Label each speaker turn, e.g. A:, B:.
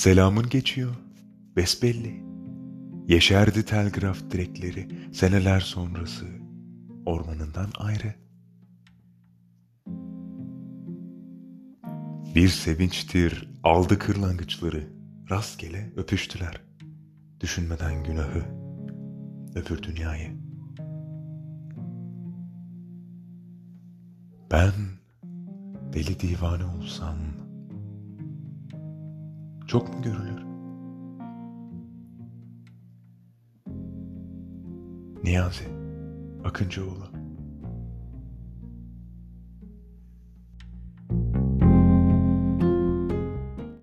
A: Selamın geçiyor, besbelli. Yeşerdi telgraf direkleri seneler sonrası ormanından ayrı. Bir sevinçtir aldı kırlangıçları rastgele öpüştüler. Düşünmeden günahı öbür dünyayı. Ben deli divane olsam çok mu görülür? Niyazi Akıncıoğlu